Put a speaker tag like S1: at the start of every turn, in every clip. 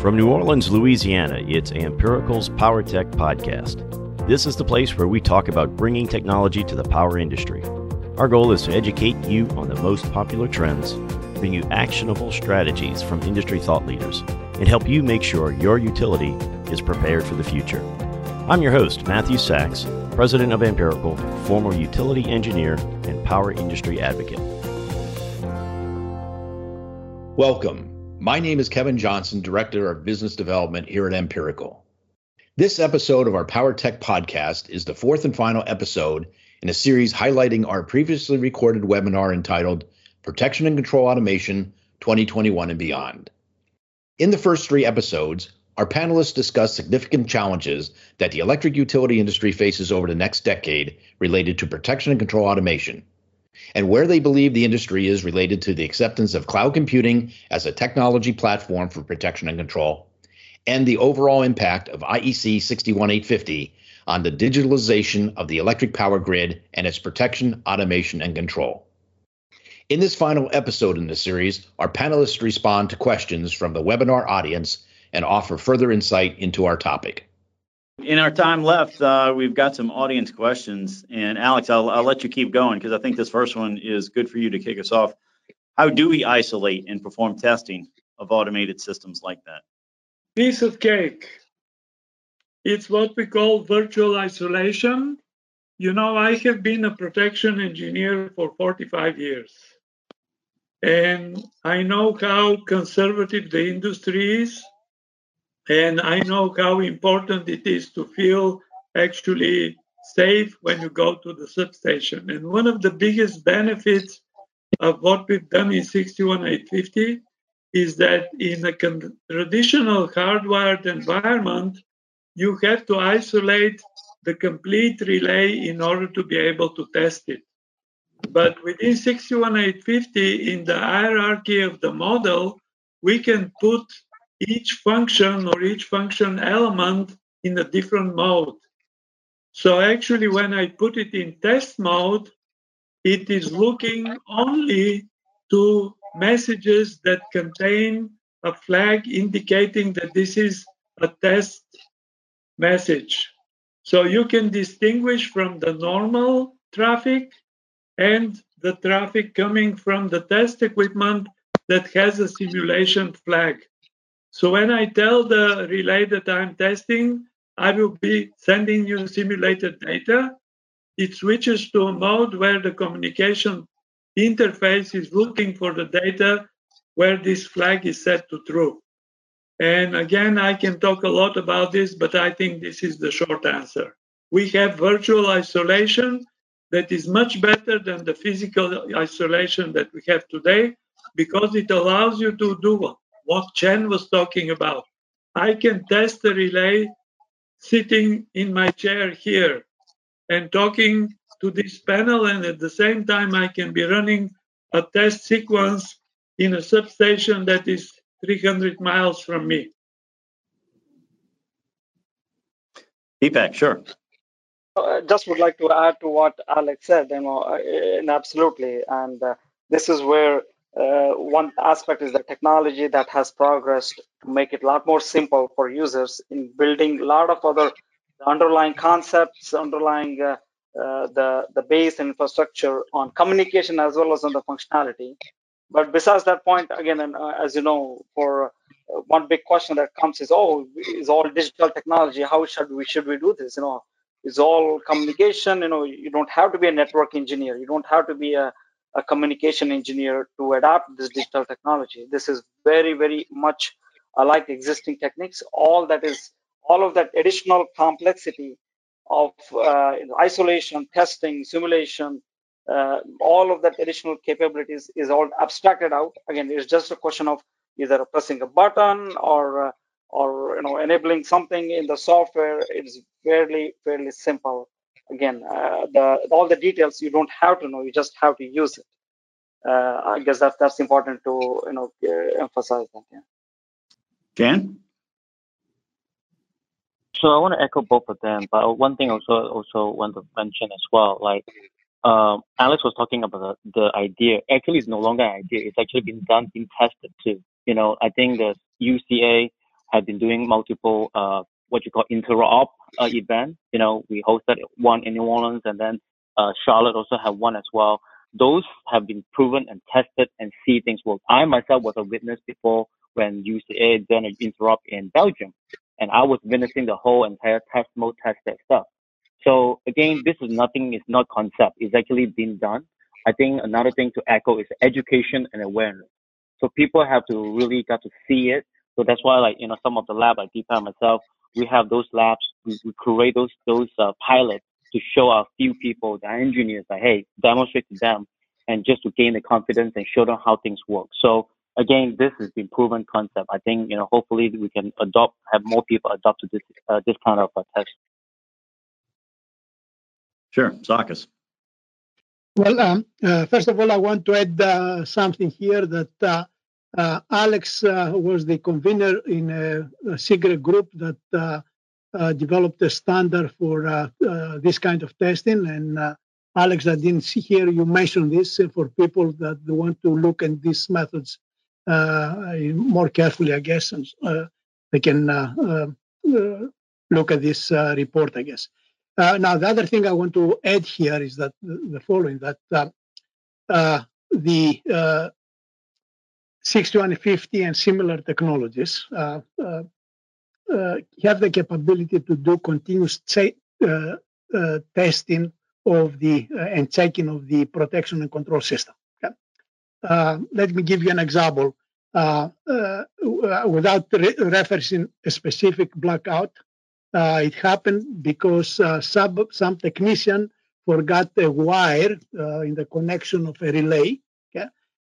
S1: From New Orleans, Louisiana, it's Amperical's Power Tech Podcast. This is the place where we talk about bringing technology to the power industry. Our goal is to educate you on the most popular trends, bring you actionable strategies from industry thought leaders, and help you make sure your utility is prepared for the future. I'm your host, Matthew Sachs, President of Amperical, former utility engineer and power industry advocate.
S2: Welcome. My name is Kevin Johnson, Director of Business Development here at Amperical. This episode of our Power Tech podcast is the fourth and final episode in a series highlighting our previously recorded webinar entitled Protection and Control Automation 2021 and Beyond. In the first three episodes, our panelists discuss significant challenges that the electric utility industry faces over the next decade related to protection and control automation and where they believe the industry is related to the acceptance of cloud computing as a technology platform for protection and control, and the overall impact of IEC 61850 on the digitalization of the electric power grid and its protection, automation, and control. In this final episode in the series, our panelists respond to questions from the webinar audience and offer further insight into our topic.
S3: In our time left, uh, we've got some audience questions. And Alex, I'll, I'll let you keep going because I think this first one is good for you to kick us off. How do we isolate and perform testing of automated systems like that?
S4: Piece of cake. It's what we call virtual isolation. You know, I have been a protection engineer for 45 years. And I know how conservative the industry is and I know how important it is to feel actually safe when you go to the substation. And one of the biggest benefits of what we've done in 61850 is that in a traditional hardwired environment, you have to isolate the complete relay in order to be able to test it. But within 61850, in the hierarchy of the model, we can put each function or each function element in a different mode. So actually, when I put it in test mode, it is looking only to messages that contain a flag indicating that this is a test message. So you can distinguish from the normal traffic and the traffic coming from the test equipment that has a simulation flag. So when I tell the relay that I'm testing, I will be sending you simulated data. It switches to a mode where the communication interface is looking for the data where this flag is set to true. And again, I can talk a lot about this, but I think this is the short answer. We have virtual isolation that is much better than the physical isolation that we have today because it allows you to do what Chen was talking about. I can test the relay sitting in my chair here and talking to this panel, and at the same time, I can be running a test sequence in a substation that is 300 miles from me.
S3: Deepak, sure.
S5: I uh, just would like to add to what Alex said, you know, uh, and absolutely, and uh, this is where uh, one aspect is the technology that has progressed to make it a lot more simple for users in building a lot of other underlying concepts, underlying uh, uh, the the base infrastructure on communication as well as on the functionality. But besides that point, again, and uh, as you know, for uh, one big question that comes is, oh, is all digital technology? How should we should we do this? You know, is all communication? You know, you don't have to be a network engineer. You don't have to be a a communication engineer to adapt this digital technology. This is very, very much like existing techniques. All that is, all of that additional complexity of uh, isolation, testing, simulation, uh, all of that additional capabilities is all abstracted out. Again, it's just a question of either pressing a button or uh, or you know enabling something in the software. It's fairly fairly simple again, uh, the all the details you don't have to know; you just have to use it. Uh, I guess that's that's important to you know uh, emphasize that. Yeah.
S3: Jan.
S6: So I want to echo both of them, but one thing also also want to mention as well, like um, Alex was talking about the, the idea. Actually, it's no longer an idea. It's actually been done, been tested too. You know, I think the UCA have been doing multiple uh, what you call interop uh, event. You know, we hosted one in New Orleans, and then uh, Charlotte also had one as well. Those have been proven and tested and see things work. I myself was a witness before when UCA done an interop in Belgium, and I was witnessing the whole entire test mode test that stuff. So again, this is nothing. It's not concept. It's actually been done. I think another thing to echo is education and awareness. So people have to really got to see it. So that's why, like you know, some of the lab, like Deepa myself, we have those labs. We, we create those those uh, pilots to show our few people, the engineers, that hey, demonstrate to them, and just to gain the confidence and show them how things work. So again, this is the proven concept. I think you know, hopefully, we can adopt, have more people adopt to this uh, this kind of uh, test.
S3: Sure, Sakis.
S7: Well, um, uh, first of all, I want to add uh, something here that uh Uh, Alex uh, was the convener in a, a CIGRE group that uh, uh developed a standard for this kind of testing. And Alex, I didn't see here you mentioned this for people that want to look at these methods more carefully, I guess, and they can look at this report, I guess. Uh, now, the other thing I want to add here is that the following that uh, uh, the uh, 6150 and similar technologies uh, uh, have the capability to do continuous testing of the and checking of the protection and control system. Okay? let me give you an example. without re- referencing a specific blackout, uh, it happened because uh, some, technician forgot a wire uh, in the connection of a relay.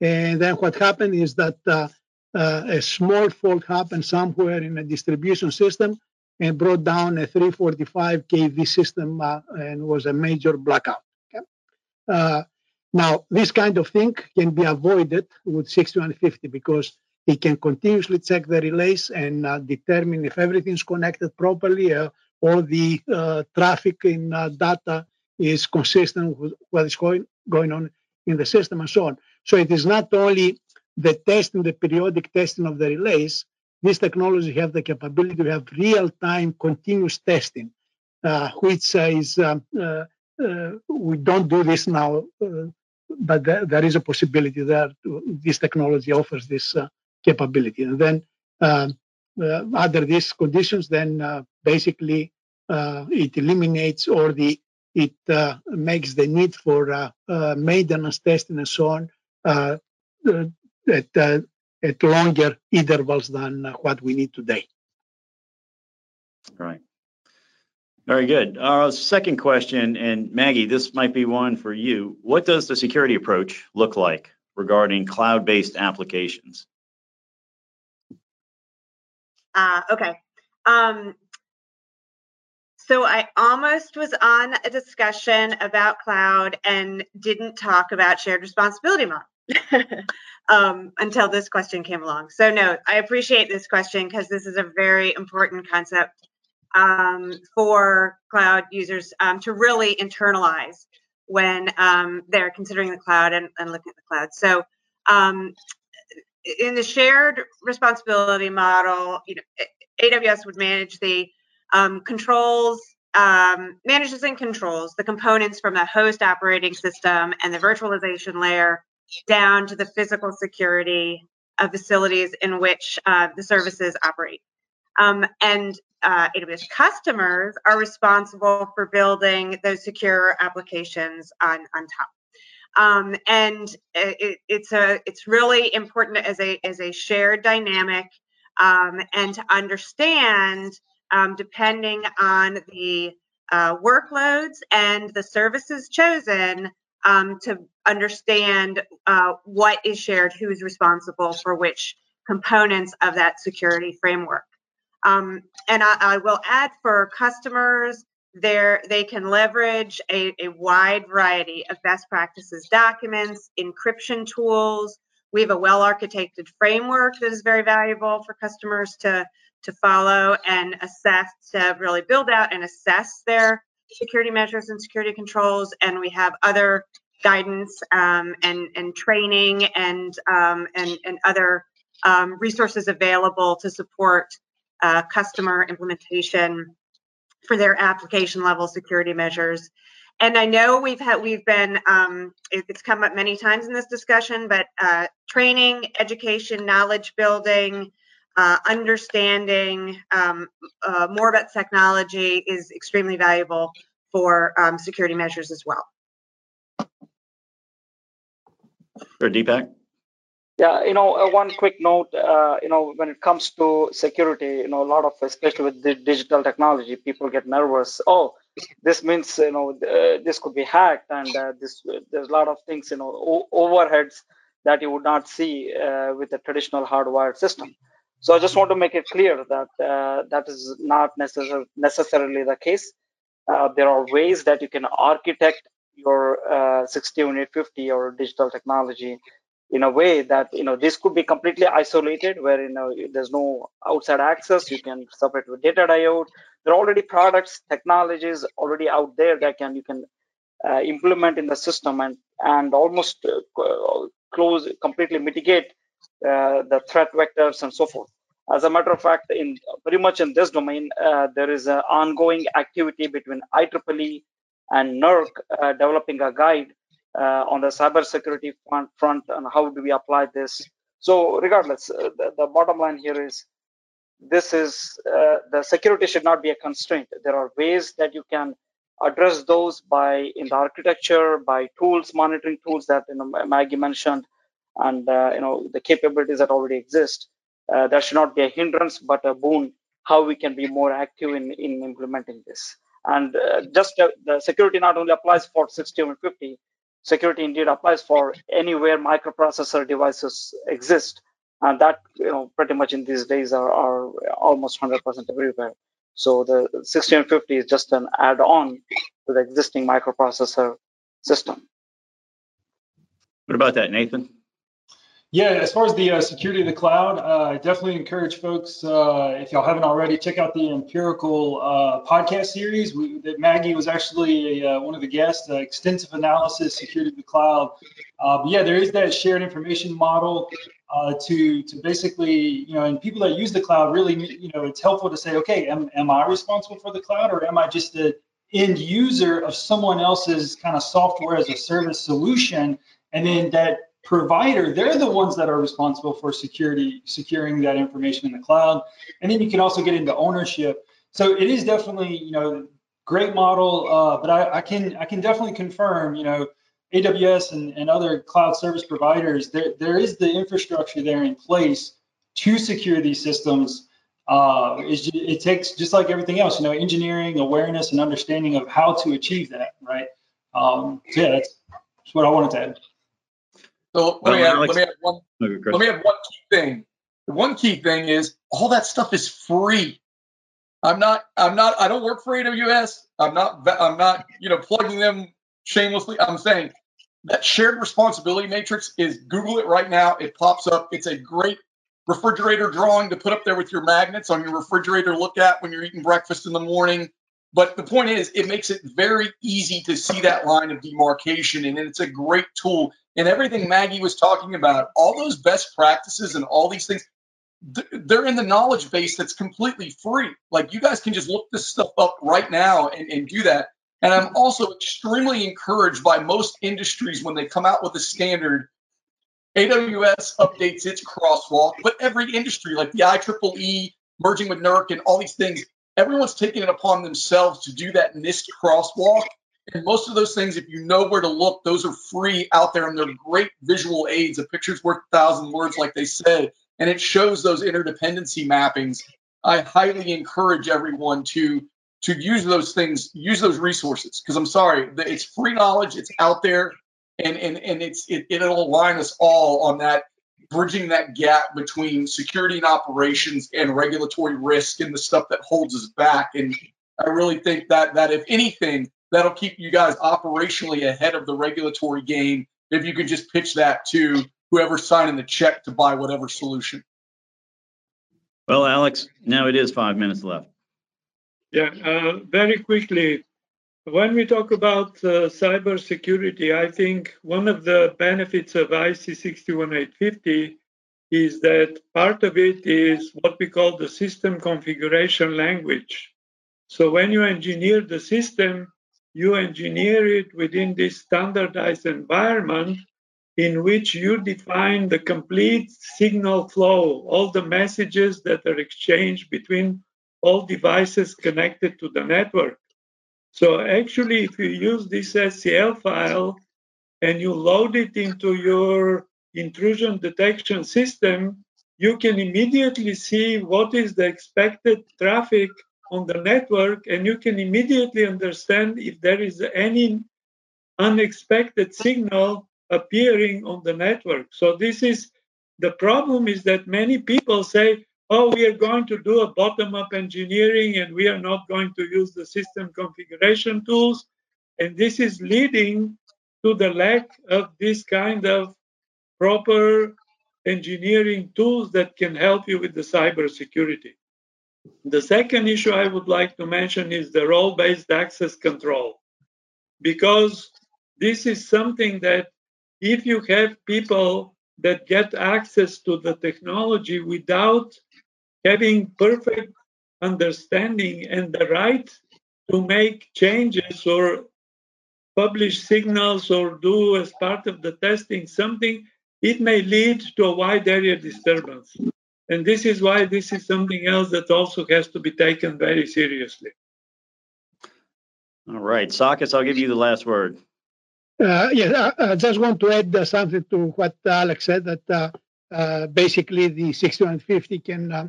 S7: And then what happened is that uh, uh, a small fault happened somewhere in a distribution system and brought down a 345 kV system uh, and was a major blackout. Okay? now, this kind of thing can be avoided with 6150 because it can continuously check the relays and uh, determine if everything's connected properly, uh, all the uh, traffic in uh, data is consistent with what is going, going on in the system and so on. So it is not only the testing, the periodic testing of the relays, this technology have the capability to have real-time continuous testing, uh, which is, um, uh, we don't do this now, but there, there is a possibility. To, this technology offers this capability. And then uh, uh, under these conditions, then uh, basically it eliminates or the it makes the need for maintenance testing and so on Uh, uh, at uh, at longer intervals than what we need today.
S3: Right. Very good. Our second question, and Maggie, this might be one for you. What does the security approach look like regarding cloud-based applications?
S8: Uh, okay. Um, so I almost was on a discussion about cloud and didn't talk about shared responsibility model um, until this question came along. So no, I appreciate this question because this is a very important concept um, for cloud users um, to really internalize when um, they're considering the cloud and, and, looking at the cloud. So um, in the shared responsibility model, you know, AWS would manage the um, controls, um, manages and controls the components from the host operating system and the virtualization layer down to the physical security of facilities in which uh, the services operate. Um, and uh, AWS customers are responsible for building those secure applications on, on top. Um, and it, it's a it's really important as a as a shared dynamic um, and to understand um, depending on the uh, workloads and the services chosen um, to understand uh, what is shared, who's responsible for which components of that security framework. Um, and I, I, will add for customers they can leverage a, a wide variety of best practices documents, encryption tools. We have a well architected framework that is very valuable for customers to, to follow and assess, to really build out and assess their security measures and security controls. And we have other guidance um, and, and training and, um, and, and other um, resources available to support uh, customer implementation for their application level security measures. And I know we've had we've been um, it's come up many times in this discussion, but uh, training, education, knowledge building, uh, understanding um, uh, more about technology is extremely valuable for um, security measures as well.
S3: Or Deepak?
S5: Yeah, you know, uh, one quick note, uh, you know, when it comes to security, you know, a lot of, especially with the digital technology, people get nervous. Oh, this means, you know, uh, this could be hacked, and uh, this there's a lot of things, you know, overheads that you would not see uh, with a traditional hardwired system. So I just want to make it clear that uh, that is not necessar- necessarily the case. there are ways that you can architect your uh, 60850 or digital technology in a way that you know this could be completely isolated where you know there's no outside access you can separate with data diode there are already products technologies already out there that can you can uh, implement in the system and and almost uh, close completely mitigate uh, the threat vectors and so forth as a matter of fact in pretty much in this domain uh, there is an ongoing activity between IEEE and NERC uh, developing a guide uh, on the cybersecurity front, front and how do we apply this. So regardless, uh, the, the, bottom line here is this is uh, the security should not be a constraint. There are ways that you can address those by in the architecture, by tools, monitoring tools that you know, Maggie mentioned, and uh, you know the capabilities that already exist. Uh, that should not be a hindrance, but a boon. How we can be more active in in implementing this. And uh, just uh, the security not only applies for 6150, security indeed applies for anywhere microprocessor devices exist. And that, you know, pretty much in these days are, are almost 100% everywhere. So the 6150 is just an add-on to the existing microprocessor system.
S3: What about that, Nathan?
S9: Yeah, as far as the uh, security of the cloud, uh, I definitely encourage folks, uh, if y'all haven't already, check out the Amperical uh, podcast series. We, that Maggie was actually uh, one of the guests, extensive analysis, security of the cloud. but yeah, there is that shared information model to to basically, you know, and people that use the cloud really, you know, it's helpful to say, okay, am, am I responsible for the cloud or am I just the end user of someone else's kind of software as a service solution? And then that provider, they're the ones that are responsible for security, securing that information in the cloud. And then you can also get into ownership. So it is definitely, you know, great model. Uh, but I, I, can I can definitely confirm, you know, AWS and, and other cloud service providers, there, there is the infrastructure there in place to secure these systems. Uh, it, it takes just like everything else, you know, engineering, awareness, and understanding of how to achieve that, right? Um, so yeah, that's, that's what I wanted to add.
S10: So let, me add, let me add one. let me add one key thing. The one key thing is all that stuff is free. I'm not. I'm not. I don't work for AWS. I'm not. I'm not. You know, plugging them shamelessly. I'm saying that shared responsibility matrix is Google it right now. It pops up. It's a great refrigerator drawing to put up there with your magnets on your refrigerator look at when you're eating breakfast in the morning. But the point is, it makes it very easy to see that line of demarcation, and it's a great tool and everything Maggie was talking about, all those best practices and all these things, they're in the knowledge base that's completely free. Like you guys can just look this stuff up right now and, and do that. And I'm also extremely encouraged by most industries when they come out with a standard. AWS updates its crosswalk, but every industry, like the IEEE merging with NERC and all these things, everyone's taking it upon themselves to do that NIST crosswalk. And most of those things, if you know where to look, those are free out there and they're great visual aids. A picture's worth a thousand words, like they said, and it shows those interdependency mappings. I highly encourage everyone to to use those things, use those resources. Because I'm sorry, it's free knowledge, it's out there, and and and it's it, it'll align us all on that bridging that gap between security and operations and regulatory risk and the stuff that holds us back. And I really think that that if anything, that'll keep you guys operationally ahead of the regulatory game if you could just pitch that to whoever's signing the check to buy whatever solution.
S3: Well, Alex, now it is five minutes left.
S4: Yeah, uh, very quickly. When we talk about uh, cybersecurity, I think one of the benefits of IC 61850 is that part of it is what we call the system configuration language. So when you engineer the system, you engineer it within this standardized environment in which you define the complete signal flow, all the messages that are exchanged between all devices connected to the network. So actually, if you use this SCL file and you load it into your intrusion detection system, you can immediately see what is the expected traffic on the network, and you can immediately understand if there is any unexpected signal appearing on the network. So this is the problem is that many people say, oh, we are going to do a bottom-up engineering and we are not going to use the system configuration tools. And this is leading to the lack of this kind of proper engineering tools that can help you with the cybersecurity. The second issue I would like to mention is the role-based access control, because this is something that if you have people that get access to the technology without having perfect understanding and the right to make changes or publish signals or do as part of the testing something, it may lead to a wide area disturbance. And this is why this is something else that also has to be taken very seriously.
S3: All right, Sakis, I'll give you the last word.
S7: Uh, yeah, I, I, just want to add uh, something to what Alex said that uh, uh basically the 6150 can uh,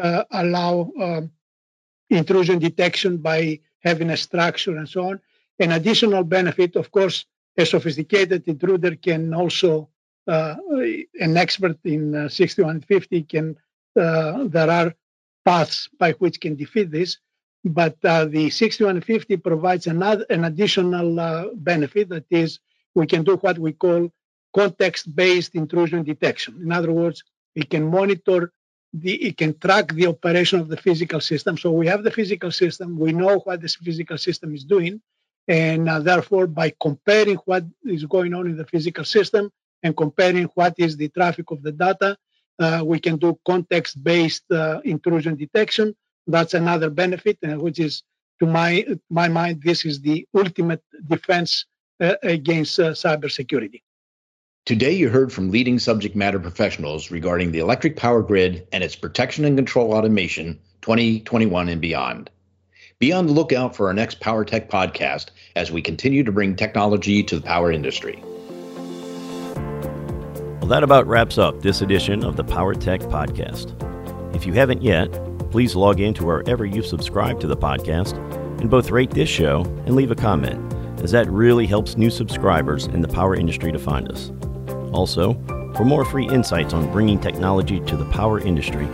S7: uh, allow um, intrusion detection by having a structure and so on. An additional benefit, of course, a sophisticated intruder can also uh, an expert in uh, 6150 can, uh, there are paths by which can defeat this, but the 6150 provides another, an additional benefit that is we can do what we call context-based intrusion detection. In other words, it can monitor the, it can track the operation of the physical system. So we have the physical system, we know what this physical system is doing, and uh, therefore by comparing what is going on in the physical system and comparing what is the traffic of the data. Uh, we can do context-based uh, intrusion detection. That's another benefit, uh, which is, to my my mind, this is the ultimate defense uh, against uh, cybersecurity.
S2: Today, you heard from leading subject matter professionals regarding the electric power grid and its protection and control automation 2021 and beyond. Be on the lookout for our next Power Tech podcast as we continue to bring technology to the power industry.
S1: Well, that about wraps up this edition of the Power Tech Podcast. If you haven't yet, please log in to wherever you've subscribed to the podcast and both rate this show and leave a comment, as that really helps new subscribers in the power industry to find us. Also, for more free insights on bringing technology to the power industry,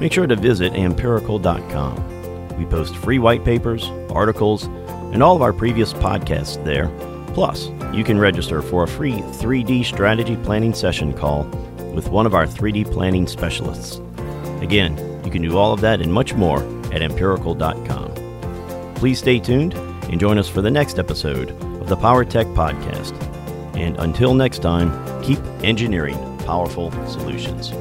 S1: make sure to visit amperical.com. We post free white papers, articles, and all of our previous podcasts there Plus, you can register for a free 3D strategy planning session call with one of our 3D planning specialists. Again, you can do all of that and much more at amperical.com. Please stay tuned and join us for the next episode of the Power Tech Podcast. And until next time, keep engineering powerful solutions.